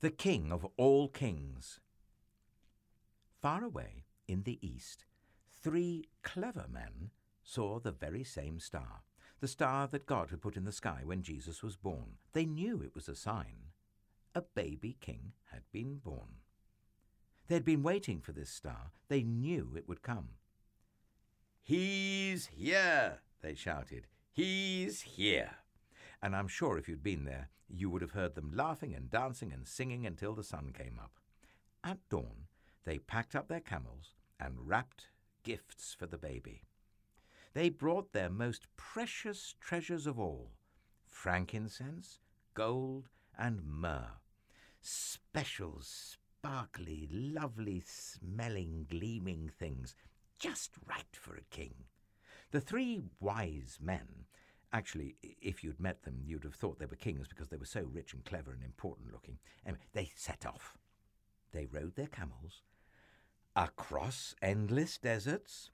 the king of all kings. Far away in the east, three clever men saw the very same star, the star that God had put in the sky when Jesus was born. They knew it was a sign. A baby king had been born. They had been waiting for this star. They knew it would come. He's here, they shouted. He's here. And I'm sure if you'd been there, you would have heard them laughing and dancing and singing until the sun came up. At dawn, they packed up their camels and wrapped gifts for the baby. They brought their most precious treasures of all frankincense, gold, and myrrh. Special, sparkly, lovely smelling, gleaming things, just right for a king. The three wise men Actually, if you'd met them, you'd have thought they were kings because they were so rich and clever and important looking. Anyway, they set off. They rode their camels across endless deserts,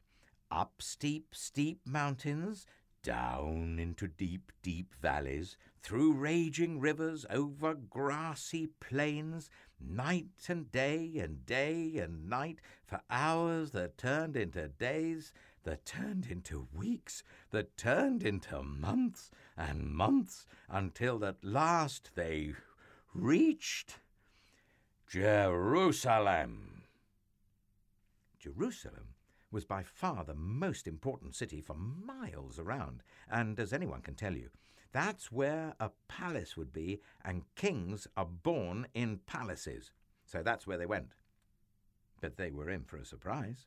up steep, steep mountains, down into deep, deep valleys, through raging rivers, over grassy plains, night and day and day and night, for hours that turned into days, that turned into weeks, that turned into months and months, until at last they reached Jerusalem. Jerusalem was by far the most important city for miles around, and as anyone can tell you, that's where a palace would be, and kings are born in palaces. So that's where they went. But they were in for a surprise.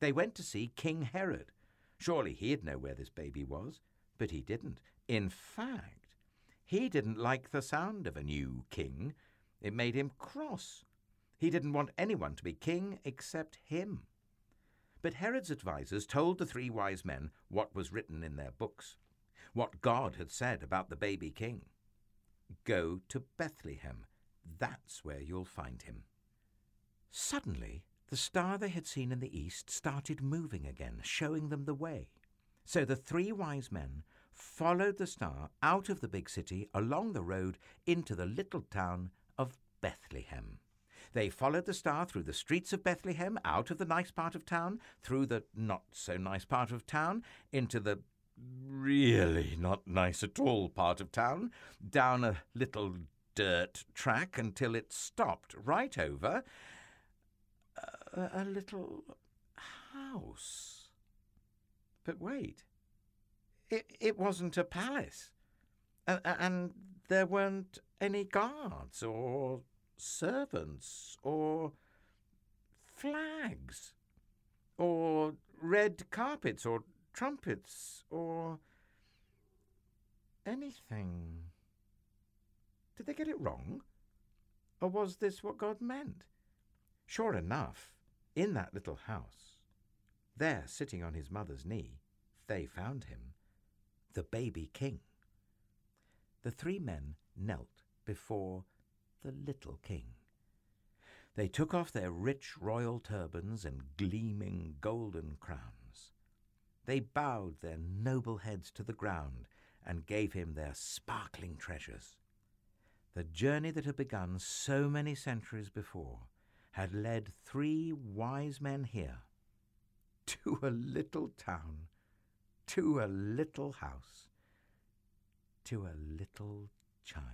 They went to see King Herod. Surely he'd know where this baby was, but he didn't. In fact, he didn't like the sound of a new king. It made him cross. He didn't want anyone to be king except him. But Herod's advisers told the three wise men what was written in their books, what God had said about the baby king. Go to Bethlehem. That's where you'll find him. Suddenly, the star they had seen in the east started moving again, showing them the way. So the three wise men followed the star out of the big city along the road into the little town of Bethlehem. They followed the star through the streets of Bethlehem, out of the nice part of town, through the not so nice part of town, into the really not nice at all part of town, down a little dirt track until it stopped right over a, little house. But wait, it, it wasn't a palace. And, and there weren't any guards or servants or flags or red carpets or trumpets or anything. Did they get it wrong? Or was this what God meant? Sure enough, in that little house, there sitting on his mother's knee, they found him, the baby king. The three men knelt before the little king. They took off their rich royal turbans and gleaming golden crowns. They bowed their noble heads to the ground and gave him their sparkling treasures. The journey that had begun so many centuries before had led three wise men here to a little town, to a little house, to a little child,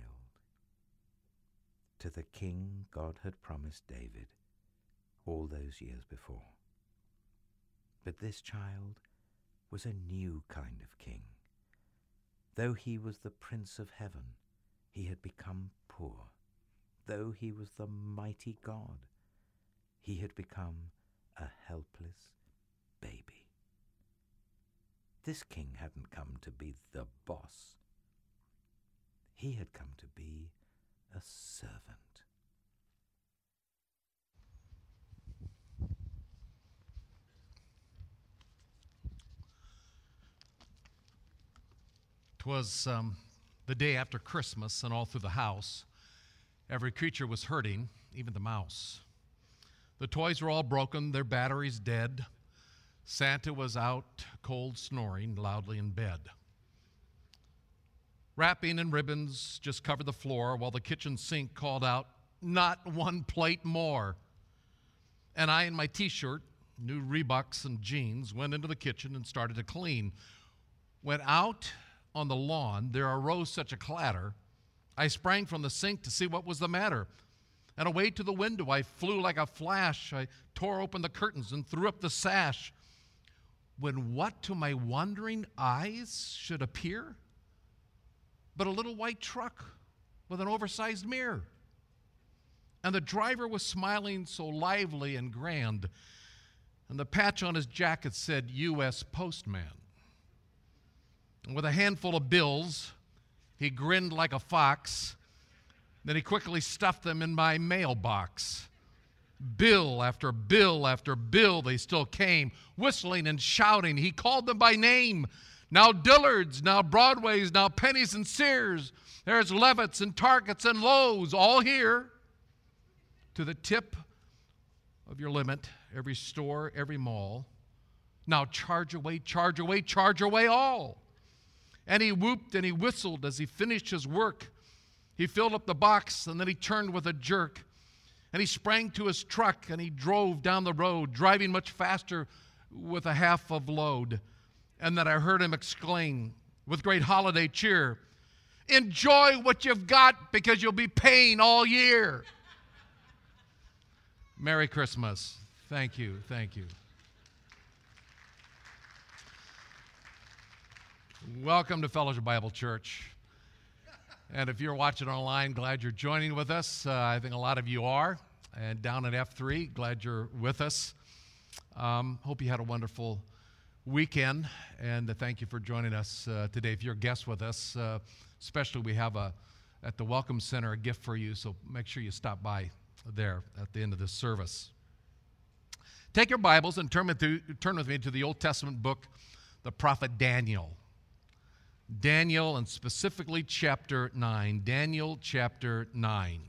to the king God had promised David all those years before. But this child was a new kind of king. Though he was the Prince of Heaven, he had become poor. Though he was the mighty God, he had become a helpless baby. This king hadn't come to be the boss. He had come to be a servant. Twas um, the day after Christmas, and all through the house, every creature was hurting, even the mouse. The toys were all broken, their batteries dead. Santa was out, cold, snoring loudly in bed. Wrapping and ribbons just covered the floor while the kitchen sink called out, not one plate more. And I, in my t shirt, new Reeboks and jeans, went into the kitchen and started to clean. Went out on the lawn, there arose such a clatter. I sprang from the sink to see what was the matter. And away to the window I flew like a flash. I tore open the curtains and threw up the sash. When what to my wondering eyes should appear? But a little white truck with an oversized mirror. And the driver was smiling so lively and grand. And the patch on his jacket said, U.S. Postman. And with a handful of bills, he grinned like a fox. Then he quickly stuffed them in my mailbox. Bill after bill after bill, they still came, whistling and shouting. He called them by name. Now Dillard's, now Broadway's, now Penney's and Sears. There's Levitt's and Targets and Lowe's, all here to the tip of your limit, every store, every mall. Now charge away, charge away, charge away all. And he whooped and he whistled as he finished his work. He filled up the box and then he turned with a jerk. And he sprang to his truck and he drove down the road, driving much faster with a half of load. And then I heard him exclaim with great holiday cheer Enjoy what you've got because you'll be paying all year. Merry Christmas. Thank you. Thank you. Welcome to Fellowship Bible Church. And if you're watching online, glad you're joining with us. Uh, I think a lot of you are. And down at F3, glad you're with us. Um, hope you had a wonderful weekend. And thank you for joining us uh, today. If you're a guest with us, uh, especially we have a at the Welcome Center a gift for you. So make sure you stop by there at the end of this service. Take your Bibles and turn with, turn with me to the Old Testament book, the prophet Daniel. Daniel, and specifically chapter 9. Daniel chapter 9.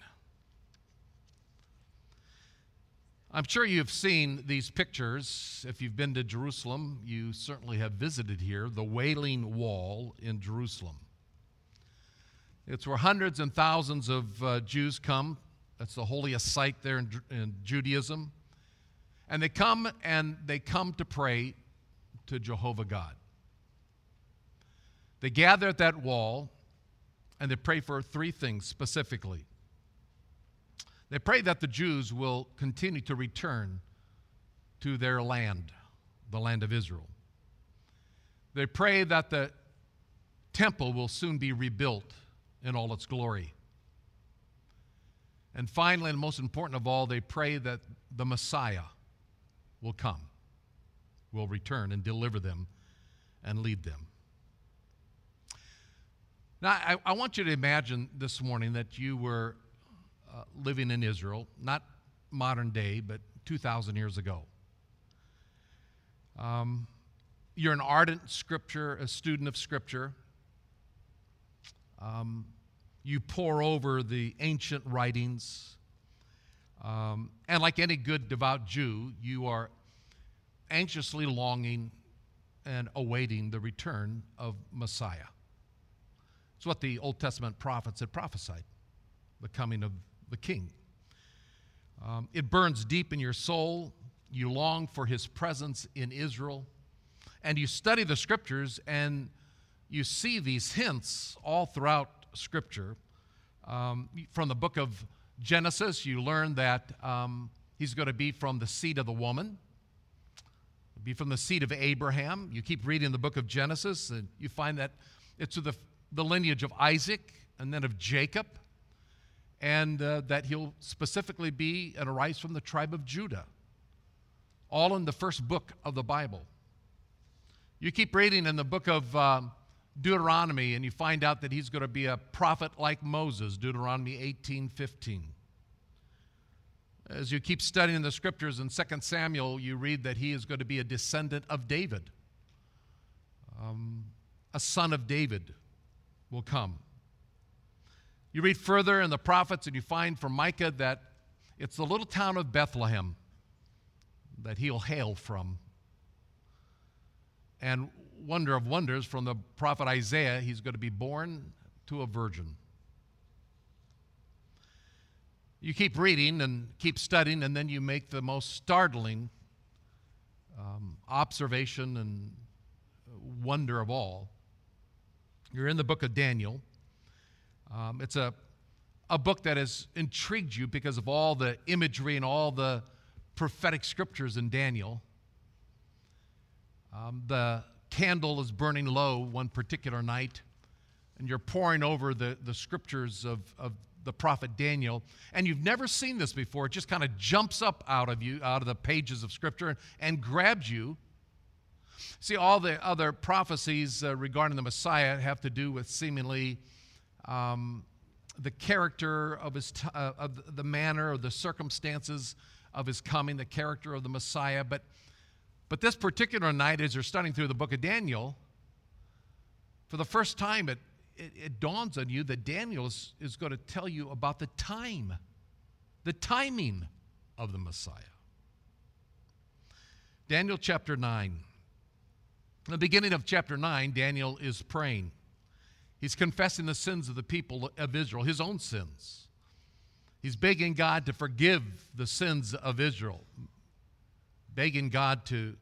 I'm sure you've seen these pictures. If you've been to Jerusalem, you certainly have visited here, the Wailing Wall in Jerusalem. It's where hundreds and thousands of uh, Jews come. That's the holiest site there in, in Judaism. And they come and they come to pray to Jehovah God. They gather at that wall and they pray for three things specifically. They pray that the Jews will continue to return to their land, the land of Israel. They pray that the temple will soon be rebuilt in all its glory. And finally, and most important of all, they pray that the Messiah will come, will return and deliver them and lead them. Now, I, I, want you to imagine this morning that you were uh, living in Israel, not modern day, but 2,000 years ago. Um, you're an ardent scripture, a student of scripture. Um, you pore over the ancient writings. Um, and like any good devout Jew, you are anxiously longing and awaiting the return of Messiah. It's what the Old Testament prophets had prophesied the coming of the king. Um, it burns deep in your soul. You long for his presence in Israel. And you study the scriptures and you see these hints all throughout scripture. Um, from the book of Genesis, you learn that um, he's going to be from the seed of the woman, be from the seed of Abraham. You keep reading the book of Genesis, and you find that it's to the the lineage of Isaac and then of Jacob, and uh, that he'll specifically be and arise from the tribe of Judah. All in the first book of the Bible. You keep reading in the book of um, Deuteronomy, and you find out that he's going to be a prophet like Moses, Deuteronomy 18 15. As you keep studying the scriptures in 2 Samuel, you read that he is going to be a descendant of David, um, a son of David will come. You read further in the prophets and you find from Micah that it's the little town of Bethlehem that he'll hail from. And wonder of wonders, from the prophet Isaiah, he's going to be born to a virgin. You keep reading and keep studying, and then you make the most startling um, observation and wonder of all. You're in the book of Daniel. Um, it's a, a book that has intrigued you because of all the imagery and all the prophetic scriptures in Daniel. Um, the candle is burning low one particular night, and you're poring over the, the scriptures of, of the prophet Daniel, and you've never seen this before. It just kind of jumps up out of you, out of the pages of scripture, and, and grabs you. See, all the other prophecies uh, regarding the Messiah have to do with seemingly um, the character of his, t- uh, of the manner or the circumstances of his coming, the character of the Messiah. But, but this particular night, as you're studying through the book of Daniel, for the first time, it, it, it dawns on you that Daniel is, is going to tell you about the time, the timing of the Messiah. Daniel chapter 9. In the beginning of chapter 9, Daniel is praying. He's confessing the sins of the people of Israel, his own sins. He's begging God to forgive the sins of Israel, begging God to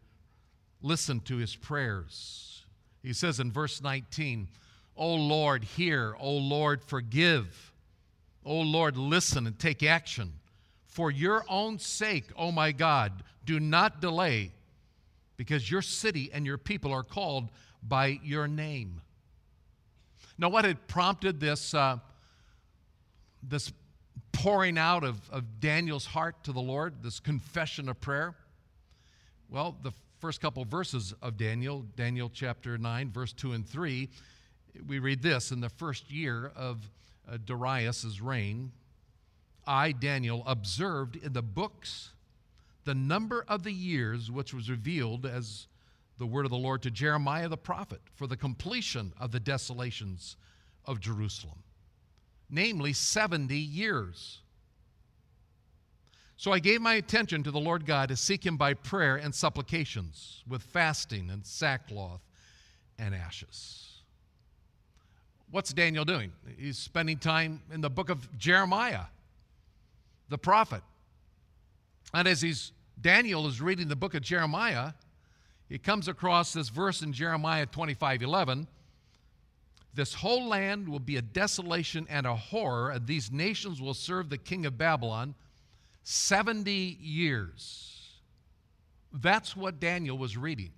listen to his prayers. He says in verse 19, O Lord, hear. O Lord, forgive. O Lord, listen and take action. For your own sake, O my God, do not delay, because your city and your people are called by your name. Now, what had prompted this, uh, this pouring out of, of Daniel's heart to the Lord, this confession of prayer? Well, the first couple of verses of Daniel, Daniel chapter 9, verse 2 and 3, we read this in the first year of uh, reign, I, Daniel, observed in the books the number of the years which was revealed as the word of the Lord to Jeremiah the prophet for the completion of the desolations of Jerusalem, namely 70 years. So I gave my attention to the Lord God to seek him by prayer and supplications, with fasting and sackcloth and ashes. What's Daniel doing? He's spending time in the book of Jeremiah, the prophet. And as he's Daniel is reading the book of Jeremiah, he comes across this verse in Jeremiah 25 11. This whole land will be a desolation and a horror, and these nations will serve the king of Babylon 70 years. That's what Daniel was reading,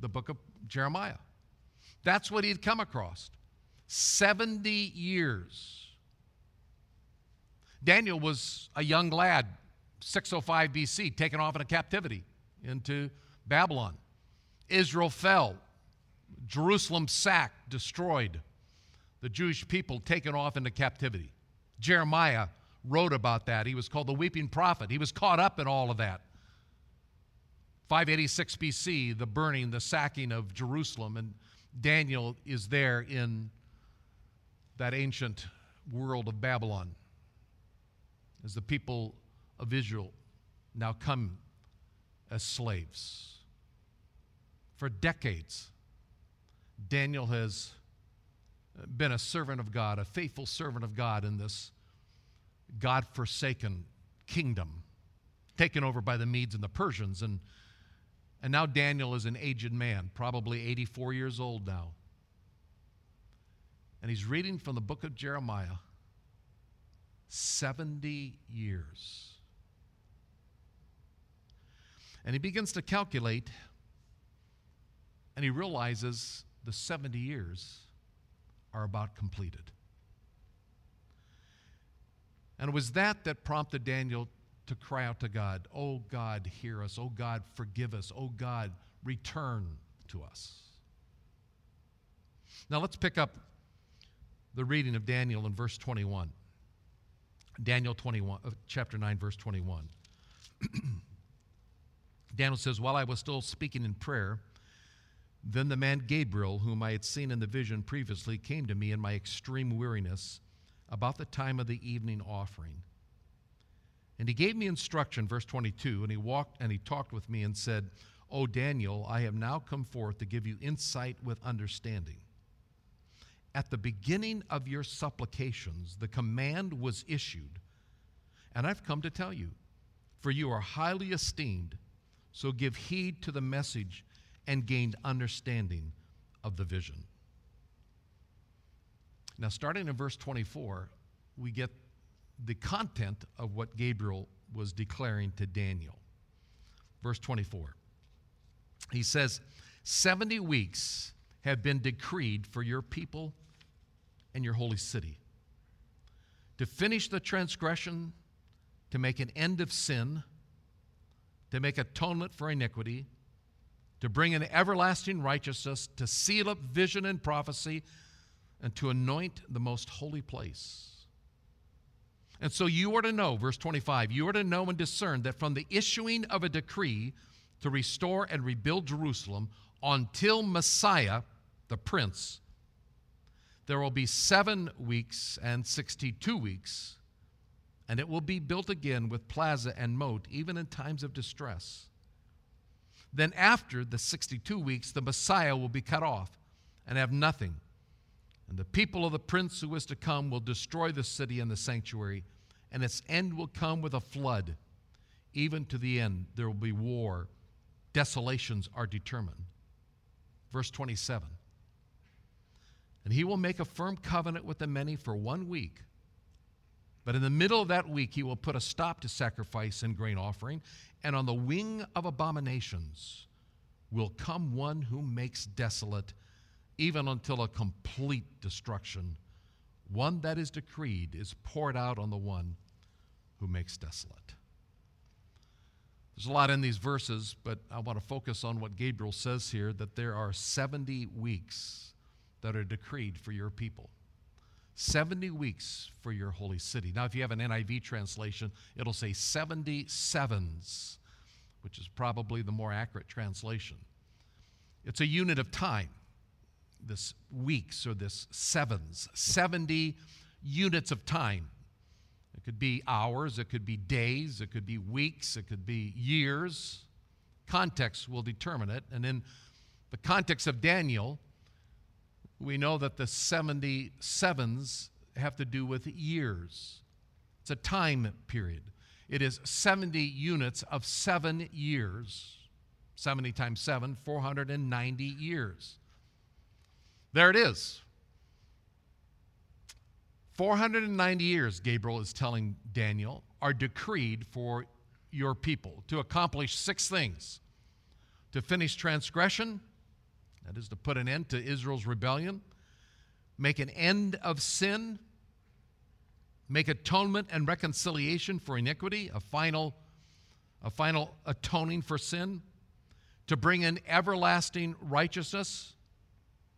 the book of Jeremiah. That's what he'd come across. 70 years. Daniel was a young lad, 605 BC, taken off into captivity into Babylon. Israel fell, Jerusalem sacked, destroyed, the Jewish people taken off into captivity. Jeremiah wrote about that. He was called the weeping prophet. He was caught up in all of that. 586 BC, the burning, the sacking of Jerusalem, and Daniel is there in that ancient world of Babylon as the people of Israel now come as slaves. For decades, Daniel has been a servant of God, a faithful servant of God in this God forsaken kingdom, taken over by the Medes and the Persians. And, and now Daniel is an aged man, probably 84 years old now. And he's reading from the book of Jeremiah 70 years. And he begins to calculate, and he realizes the 70 years are about completed. And it was that that prompted Daniel to cry out to God, Oh God, hear us. Oh God, forgive us. Oh God, return to us. Now let's pick up the reading of Daniel in verse 21. Daniel 21, uh, chapter 9, verse 21. Daniel says, While I was still speaking in prayer, then the man Gabriel, whom I had seen in the vision previously, came to me in my extreme weariness about the time of the evening offering. And he gave me instruction, verse 22, and he walked and he talked with me and said, O Daniel, I have now come forth to give you insight with understanding. At the beginning of your supplications, the command was issued And I've come to tell you, for you are highly esteemed, so give heed to the message and gain understanding of the vision. Now, starting in verse 24, we get the content of what Gabriel was declaring to Daniel. Verse 24. He says, 70 weeks have been decreed for your people and your holy city to finish the transgression, to make an end of sin, to make atonement for iniquity, to bring in everlasting righteousness, to seal up vision and prophecy, and to anoint the most holy place. And so you are to know, verse 25, you are to know and discern that from the issuing of a decree to restore and rebuild Jerusalem until Messiah, the Prince, there will be seven weeks and 62 weeks, and it will be built again with plaza and moat, even in times of distress. Then, after the 62 weeks, the Messiah will be cut off and have nothing and the people of the prince who is to come will destroy the city and the sanctuary, and its end will come with a flood. Even to the end, there will be war. Desolations are determined. Verse 27 And he will make a firm covenant with the many for one week. But in the middle of that week, he will put a stop to sacrifice and grain offering, and on the wing of abominations will come one who makes desolate even until a complete destruction, one that is decreed, is poured out on the one who makes desolate. There's a lot in these verses, but I want to focus on what Gabriel says here that there are 70 weeks that are decreed for your people. 70 weeks for your holy city. Now, if you have an NIV translation, it'll say 70 sevens, which is probably the more accurate translation. It's a unit of time this weeks or this sevens, 70 units of time. It could be hours, it could be days, it could be weeks, it could be years. Context will determine it. And in the context of Daniel, we know that the 77s have to do with years. It's a time period. It is 70 units of seven years. 70 times 7, 490 years. There it is. 490 years, Gabriel is telling Daniel, are decreed for your people to accomplish six things to finish transgression, that is, to put an end to Israel's rebellion, make an end of sin, make atonement and reconciliation for iniquity, a final, a final atoning for sin, to bring in everlasting righteousness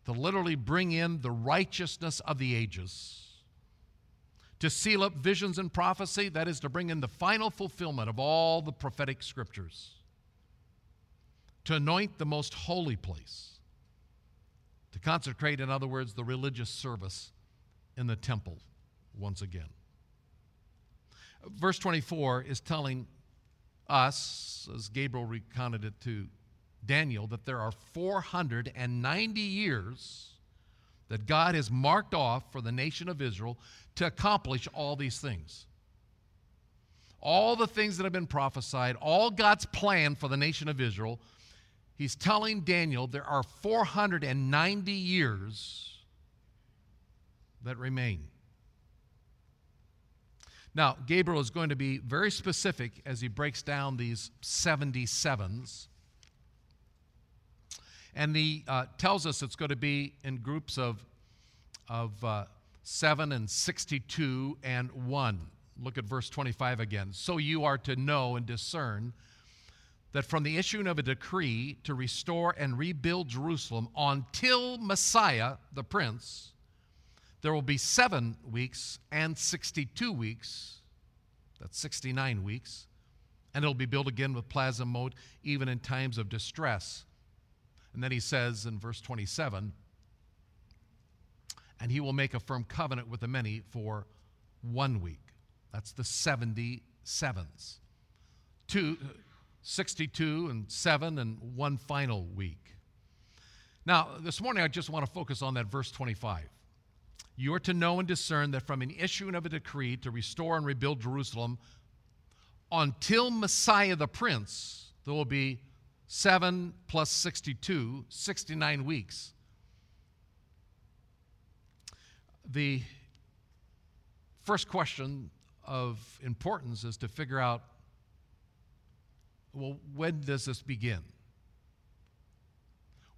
to literally bring in the righteousness of the ages. To seal up visions and prophecy, that is to bring in the final fulfillment of all the prophetic scriptures. To anoint the most holy place. To consecrate, in other words, the religious service in the temple once again. Verse 24 is telling us, as Gabriel recounted it to Daniel that there are 490 years that God has marked off for the nation of Israel to accomplish all these things. All the things that have been prophesied, all God's plan for the nation of Israel, he's telling Daniel there are 490 years that remain. Now, Gabriel is going to be very specific as he breaks down these 77s and he uh, tells us it's going to be in groups of, of uh, 7 and 62 and 1. Look at verse 25 again. So you are to know and discern that from the issuing of a decree to restore and rebuild Jerusalem until Messiah, the Prince, there will be seven weeks and 62 weeks. That's 69 weeks. And it'll be built again with plaza moat, even in times of distress. And then he says in verse 27 and he will make a firm covenant with the many for one week. That's the 70 sevens. Two, 62 and 7 and one final week. Now, this morning I just want to focus on that verse 25. You are to know and discern that from an issuing of a decree to restore and rebuild Jerusalem until Messiah the Prince, there will be 7 plus 62, 69 weeks. The first question of importance is to figure out well, when does this begin?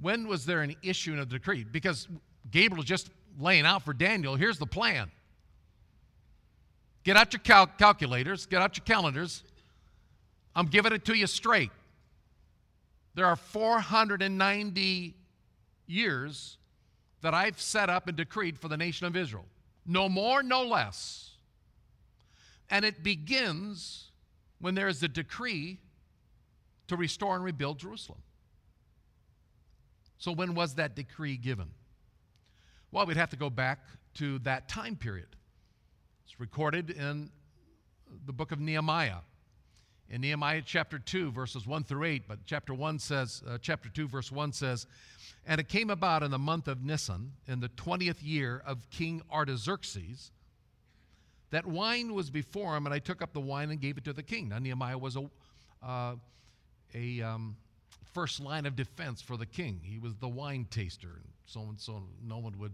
When was there an issue in a decree? Because Gabriel is just laying out for Daniel here's the plan. Get out your cal- calculators, get out your calendars. I'm giving it to you straight. There are 490 years that I've set up and decreed for the nation of Israel. No more, no less. And it begins when there is a decree to restore and rebuild Jerusalem. So, when was that decree given? Well, we'd have to go back to that time period. It's recorded in the book of Nehemiah. In Nehemiah chapter 2, verses 1 through 8, but chapter 1 says, uh, chapter 2, verse 1 says, And it came about in the month of Nisan, in the 20th year of King Artaxerxes, that wine was before him, and I took up the wine and gave it to the king. Now, Nehemiah was a, uh, a um, first line of defense for the king. He was the wine taster, and so and so no one would,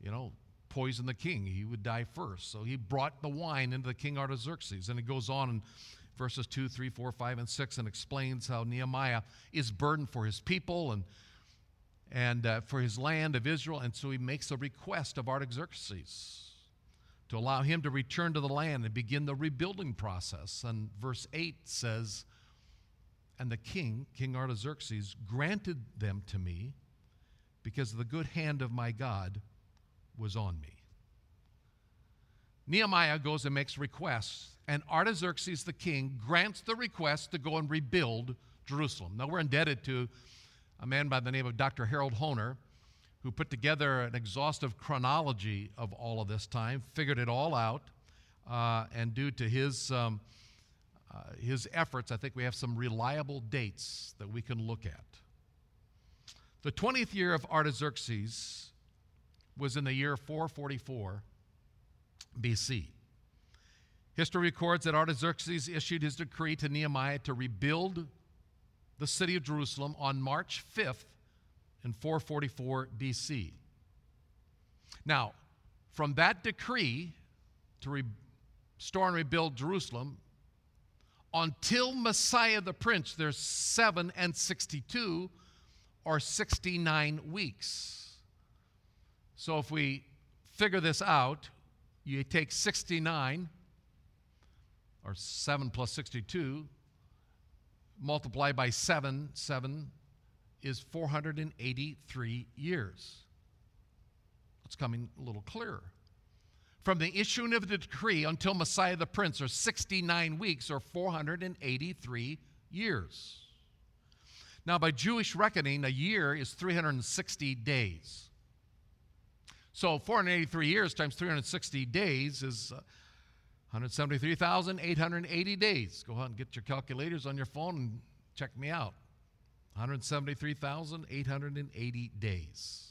you know, poison the king. He would die first. So he brought the wine into the king Artaxerxes. And it goes on in verses 2, 3, 4, 5, and 6 and explains how Nehemiah is burdened for his people and, and uh, for his land of Israel. And so he makes a request of Artaxerxes to allow him to return to the land and begin the rebuilding process. And verse 8 says, And the king, King Artaxerxes, granted them to me because the good hand of my God was on me. Nehemiah goes and makes requests, and Artaxerxes the king grants the request to go and rebuild Jerusalem. Now, we're indebted to a man by the name of Dr. Harold Hoehner, who put together an exhaustive chronology of all of this time, figured it all out, uh, and due to his, um, uh, his efforts, I think we have some reliable dates that we can look at. The 20th year of Artaxerxes was in the year 444 BC. History records that Artaxerxes issued his decree to Nehemiah to rebuild the city of Jerusalem on March 5th in 444 BC. Now, from that decree to restore and rebuild Jerusalem until Messiah the Prince, there's 7 and 62 or 69 weeks. So if we figure this out, you take 69 or 7 plus 62 multiply by 7 7 is 483 years it's coming a little clearer from the issuing of the decree until messiah the prince are 69 weeks or 483 years now by jewish reckoning a year is 360 days so 483 years times 360 days is uh, 173,880 days. Go ahead and get your calculators on your phone and check me out. 173,880 days.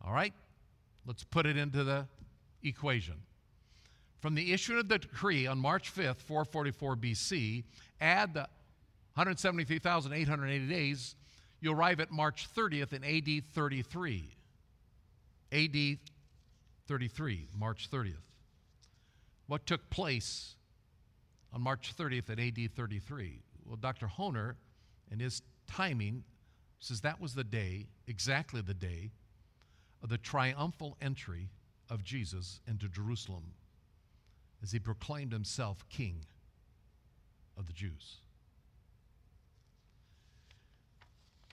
All right? Let's put it into the equation. From the issuing of the decree on March 5th, 444 BC, add the 173,880 days, you arrive at March 30th in AD 33. AD 33, March 30th. What took place on March 30th at AD 33? Well, Dr. Hoehner in his timing, says that was the day, exactly the day, of the triumphal entry of Jesus into Jerusalem as he proclaimed himself king of the Jews.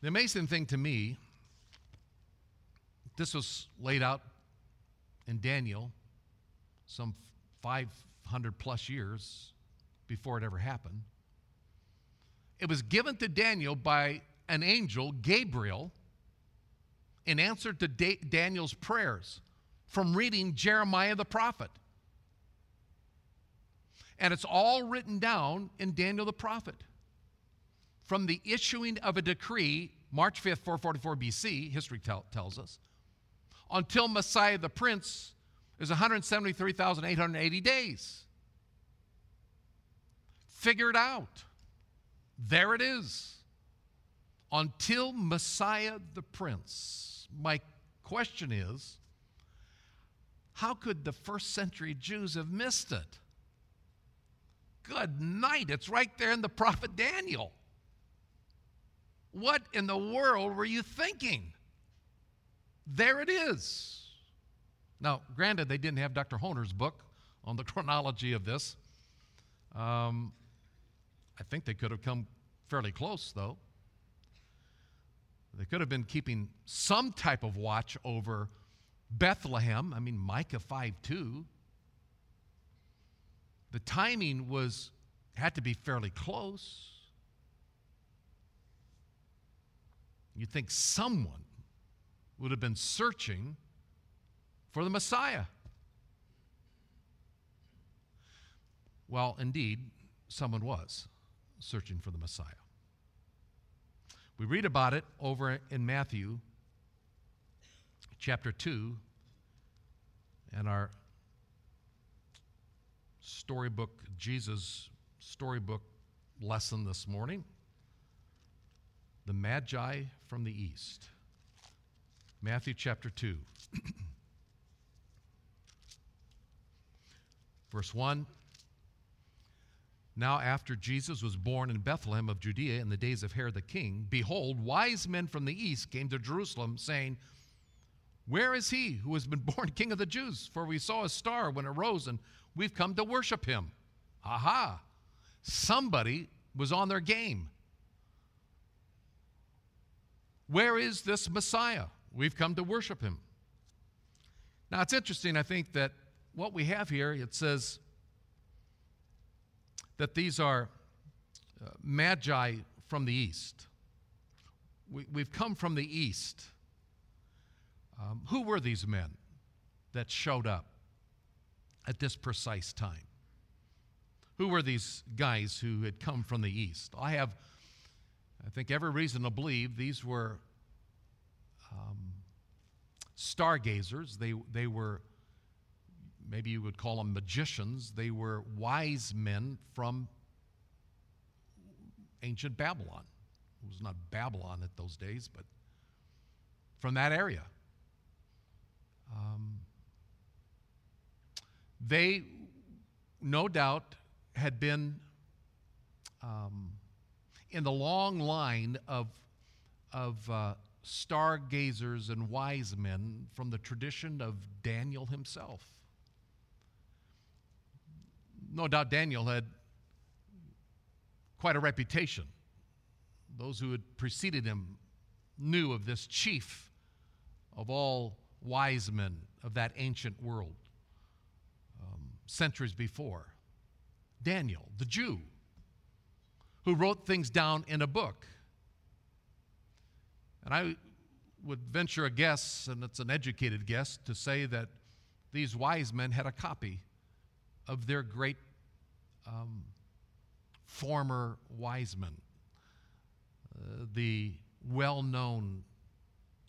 The amazing thing to me this was laid out in Daniel some 500 plus years before it ever happened. It was given to Daniel by an angel, Gabriel, in answer to da- Daniel's prayers from reading Jeremiah the prophet. And it's all written down in Daniel the prophet. From the issuing of a decree, March 5th, 444 BC, history tell, tells us, until Messiah the Prince is 173,880 days. figured out. There it is. Until Messiah the Prince. My question is how could the first century Jews have missed it? Good night. It's right there in the prophet Daniel. What in the world were you thinking? There it is. Now, granted, they didn't have Dr. Hoehner's book on the chronology of this. Um, I think they could have come fairly close, though. They could have been keeping some type of watch over Bethlehem. I mean, Micah 5 2. The timing was had to be fairly close. You'd think someone would have been searching for the Messiah. Well, indeed, someone was searching for the Messiah. We read about it over in Matthew chapter 2 and our storybook, Jesus storybook lesson this morning the Magi from the East. Matthew chapter 2. Verse 1 Now, after Jesus was born in Bethlehem of Judea in the days of Herod the king, behold, wise men from the east came to Jerusalem, saying, Where is he who has been born king of the Jews? For we saw a star when it rose, and we've come to worship him. Aha! Somebody was on their game. Where is this Messiah? We've come to worship him. Now, it's interesting, I think, that what we have here, it says that these are uh, magi from the east. We, have come from the east. Um, who were these men that showed up at this precise time? Who were these guys who had come from the east? I have, I think, every reason to believe these were um, stargazers. They, they were, maybe you would call them magicians. They were wise men from ancient Babylon. It was not Babylon at those days, but from that area. They, no doubt, had been um, in the long line of, of uh, stargazers and wise men from the tradition of Daniel himself. No doubt Daniel had quite a reputation. Those who had preceded him knew of this chief of all wise men of that ancient world centuries before. Daniel, the Jew, who wrote things down in a book. And I would venture a guess, and it's an educated guess, to say that these wise men had a copy of their great um, former wise men, uh, the well known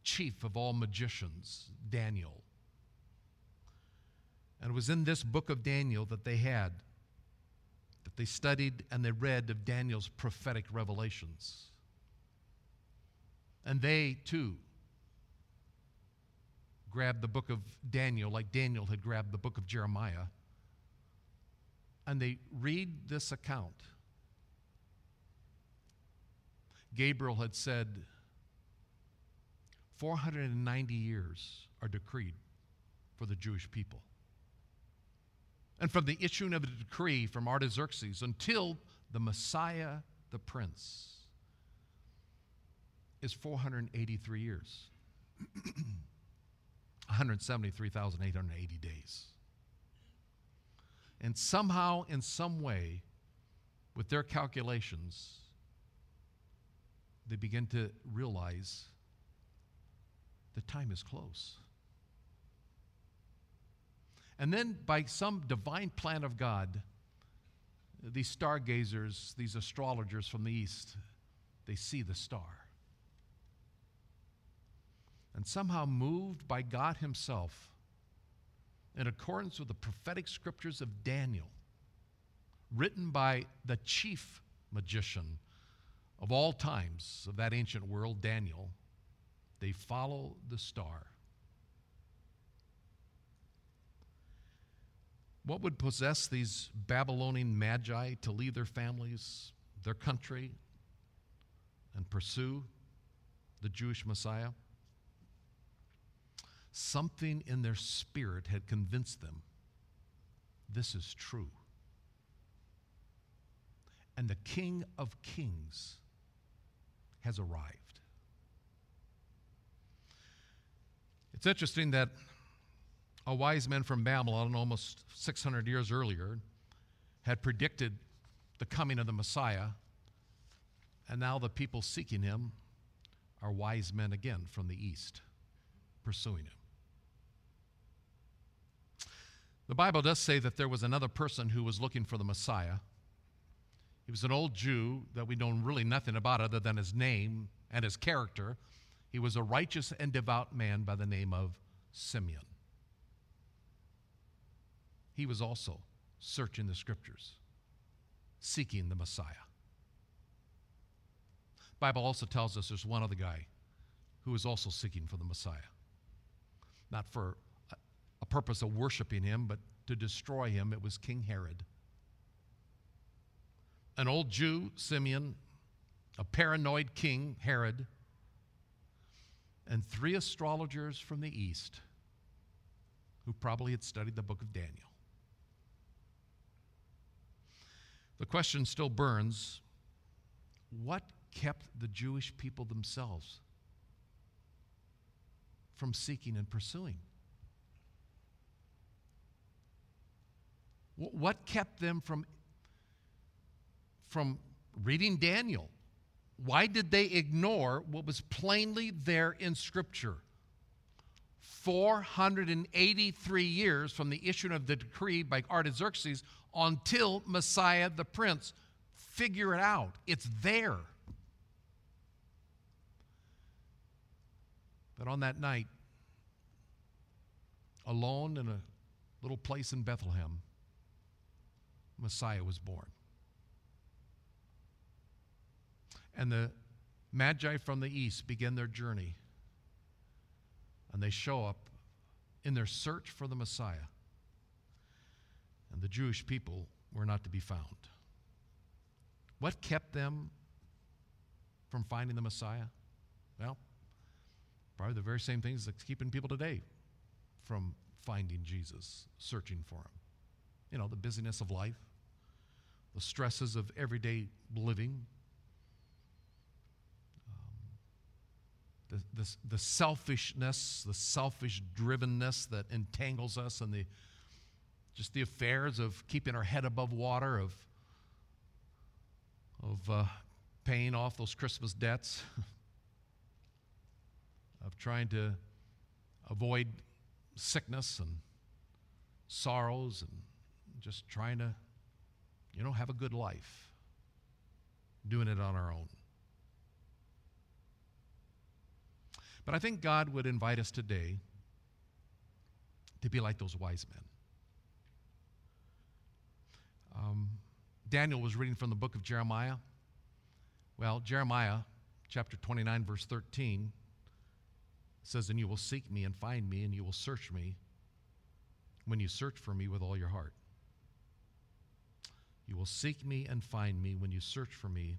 chief of all magicians, Daniel. And it was in this book of Daniel that they had that they studied and they read of Daniel's prophetic revelations. And they, too, grabbed the book of Daniel like Daniel had grabbed the book of Jeremiah. And they read this account. Gabriel had said, 490 years are decreed for the Jewish people and from the issuing of the decree from Artaxerxes until the Messiah, the Prince, is 483 years. 173,880 days. And somehow, in some way, with their calculations, they begin to realize the time is close. And then, by some divine plan of God, these stargazers, these astrologers from the east, they see the star. And somehow, moved by God Himself, in accordance with the prophetic scriptures of Daniel, written by the chief magician of all times of that ancient world, Daniel. They follow the star. What would possess these Babylonian magi to leave their families, their country, and pursue the Jewish Messiah? Something in their spirit had convinced them this is true. And the King of Kings has arrived. It's interesting that a wise man from Babylon, almost 600 years earlier, had predicted the coming of the Messiah, and now the people seeking him are wise men again from the east, pursuing him. The Bible does say that there was another person who was looking for the Messiah. He was an old Jew that we know really nothing about other than his name and his character. He was a righteous and devout man by the name of Simeon. He was also searching the scriptures, seeking the Messiah. Bible also tells us there's one other guy who is also seeking for the Messiah. Not for a purpose of worshiping him, but to destroy him. It was King Herod. An old Jew, Simeon, a paranoid king, Herod, and three astrologers from the east who probably had studied the book of Daniel. The question still burns what kept the Jewish people themselves from seeking and pursuing? What kept them from, from reading Daniel? Why did they ignore what was plainly there in Scripture? 483 years from the issuing of the decree by Artaxerxes until Messiah the Prince. Figure it out, it's there. But on that night, alone in a little place in Bethlehem, Messiah was born. And the Magi from the east begin their journey. And they show up in their search for the Messiah. And the Jewish people were not to be found. What kept them from finding the Messiah? Well, probably the very same things that's keeping people today from finding Jesus, searching for him. You know, the busyness of life, the stresses of everyday living, um, the, the, the selfishness, the selfish drivenness that entangles us and the just the affairs of keeping our head above water, of, of uh, paying off those Christmas debts, of trying to avoid sickness and sorrows and just trying to you know, have a good life doing it on our own. But I think God would invite us today to be like those wise men. Um, Daniel was reading from the book of Jeremiah. Well, Jeremiah chapter 29, verse 13 says, And you will seek me and find me, and you will search me when you search for me with all your heart. You will seek me and find me when you search for me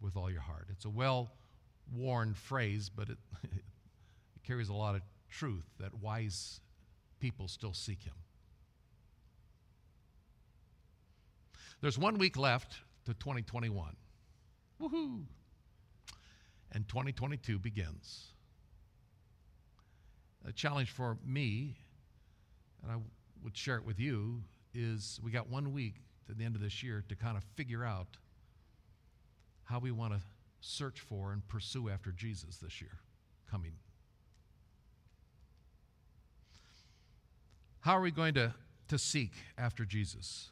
with all your heart. It's a well worn phrase, but it, it carries a lot of truth that wise people still seek him. There's one week left to 2021. Woohoo! And 2022 begins. A challenge for me, and I would share it with you, is we got one week to the end of this year to kind of figure out how we want to search for and pursue after Jesus this year coming. How are we going to, to seek after Jesus?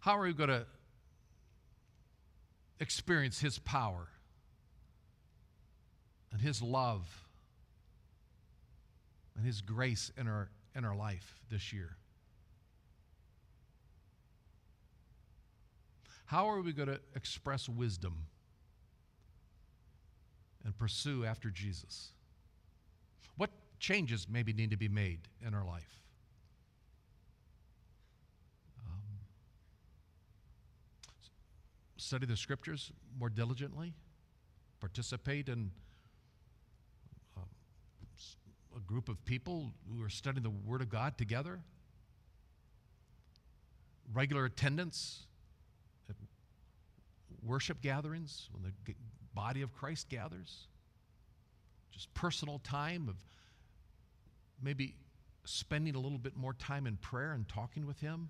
How are we going to experience His power and His love and His grace in our in our life this year? How are we going to express wisdom and pursue after Jesus? What changes maybe need to be made in our life? Study the scriptures more diligently, participate in um, a group of people who are studying the Word of God together, regular attendance at worship gatherings when the body of Christ gathers, just personal time of maybe spending a little bit more time in prayer and talking with Him,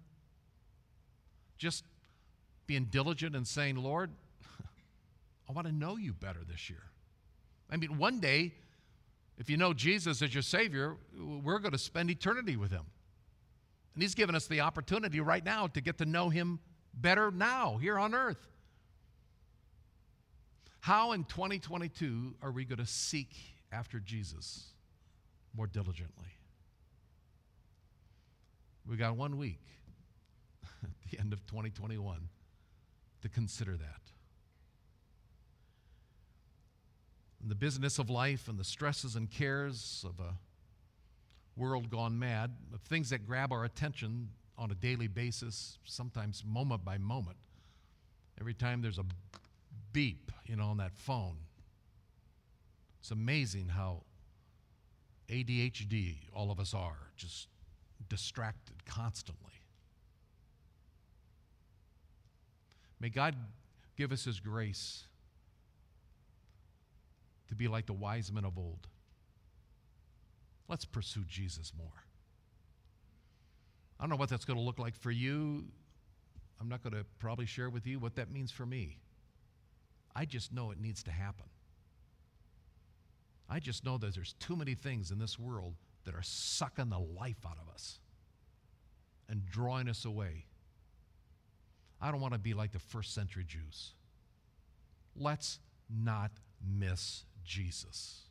just being diligent and saying, Lord, I want to know you better this year. I mean, one day, if you know Jesus as your Savior, we're going to spend eternity with Him. And He's given us the opportunity right now to get to know Him better now, here on earth. How in 2022 are we going to seek after Jesus more diligently? We got one week at the end of 2021 to consider that. In the business of life and the stresses and cares of a world gone mad, of things that grab our attention on a daily basis, sometimes moment by moment. Every time there's a beep, you know, on that phone. It's amazing how ADHD all of us are, just distracted constantly. May God give us His grace to be like the wise men of old. Let's pursue Jesus more. I don't know what that's going to look like for you. I'm not going to probably share with you what that means for me. I just know it needs to happen. I just know that there's too many things in this world that are sucking the life out of us and drawing us away. I don't want to be like the first century Jews. Let's not miss Jesus.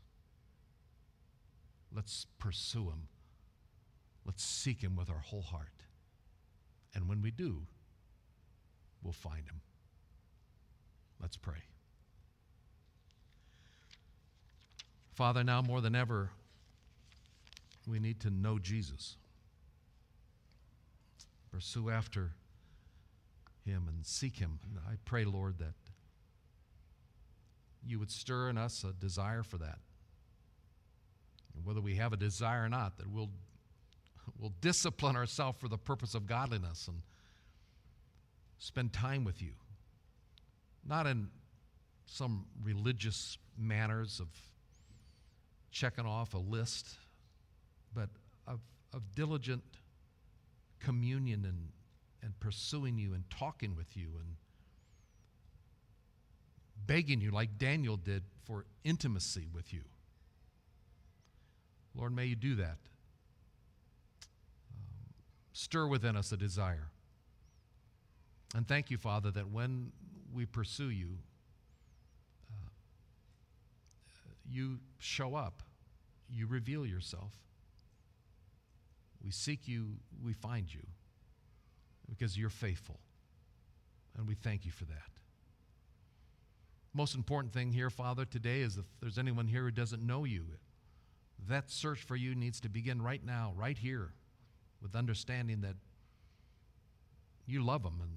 Let's pursue him. Let's seek him with our whole heart. And when we do, we'll find him. Let's pray. Father, now more than ever, we need to know Jesus. Pursue after him and seek him. And I pray, Lord, that you would stir in us a desire for that. And whether we have a desire or not, that we'll, we'll discipline ourselves for the purpose of godliness and spend time with you. Not in some religious manners of checking off a list, but of, of diligent communion and, and pursuing you and talking with you and begging you, like Daniel did, for intimacy with you. Lord, may you do that. Um, stir within us a desire. And thank you, Father, that when we pursue you, uh, you show up, you reveal yourself. We seek you, we find you because you're faithful. And we thank you for that. Most important thing here, Father, today is if there's anyone here who doesn't know you, that search for you needs to begin right now, right here, with understanding that you love them and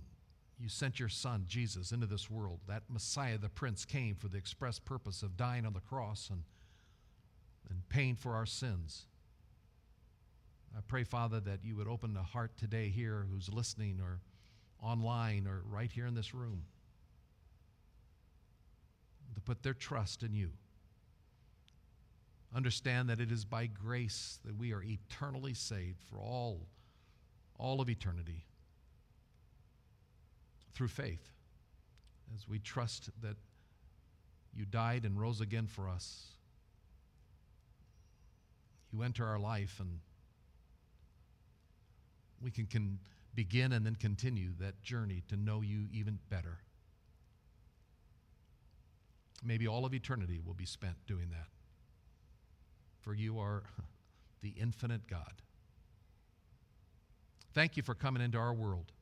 you sent your son, Jesus, into this world. That Messiah, the Prince, came for the express purpose of dying on the cross and, and paying for our sins. I pray, Father, that you would open the heart today here who's listening or online or right here in this room to put their trust in you. Understand that it is by grace that we are eternally saved for all, all of eternity through faith as we trust that you died and rose again for us. You enter our life and we can, can begin and then continue that journey to know you even better. Maybe all of eternity will be spent doing that. For you are the infinite God, Thank you for coming into our world.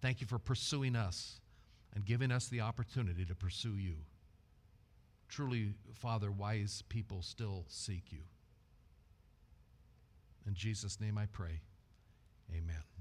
Thank you for pursuing us and giving us the opportunity to pursue you. Truly, Father, wise people still seek you. In Jesus' name I pray. Amen.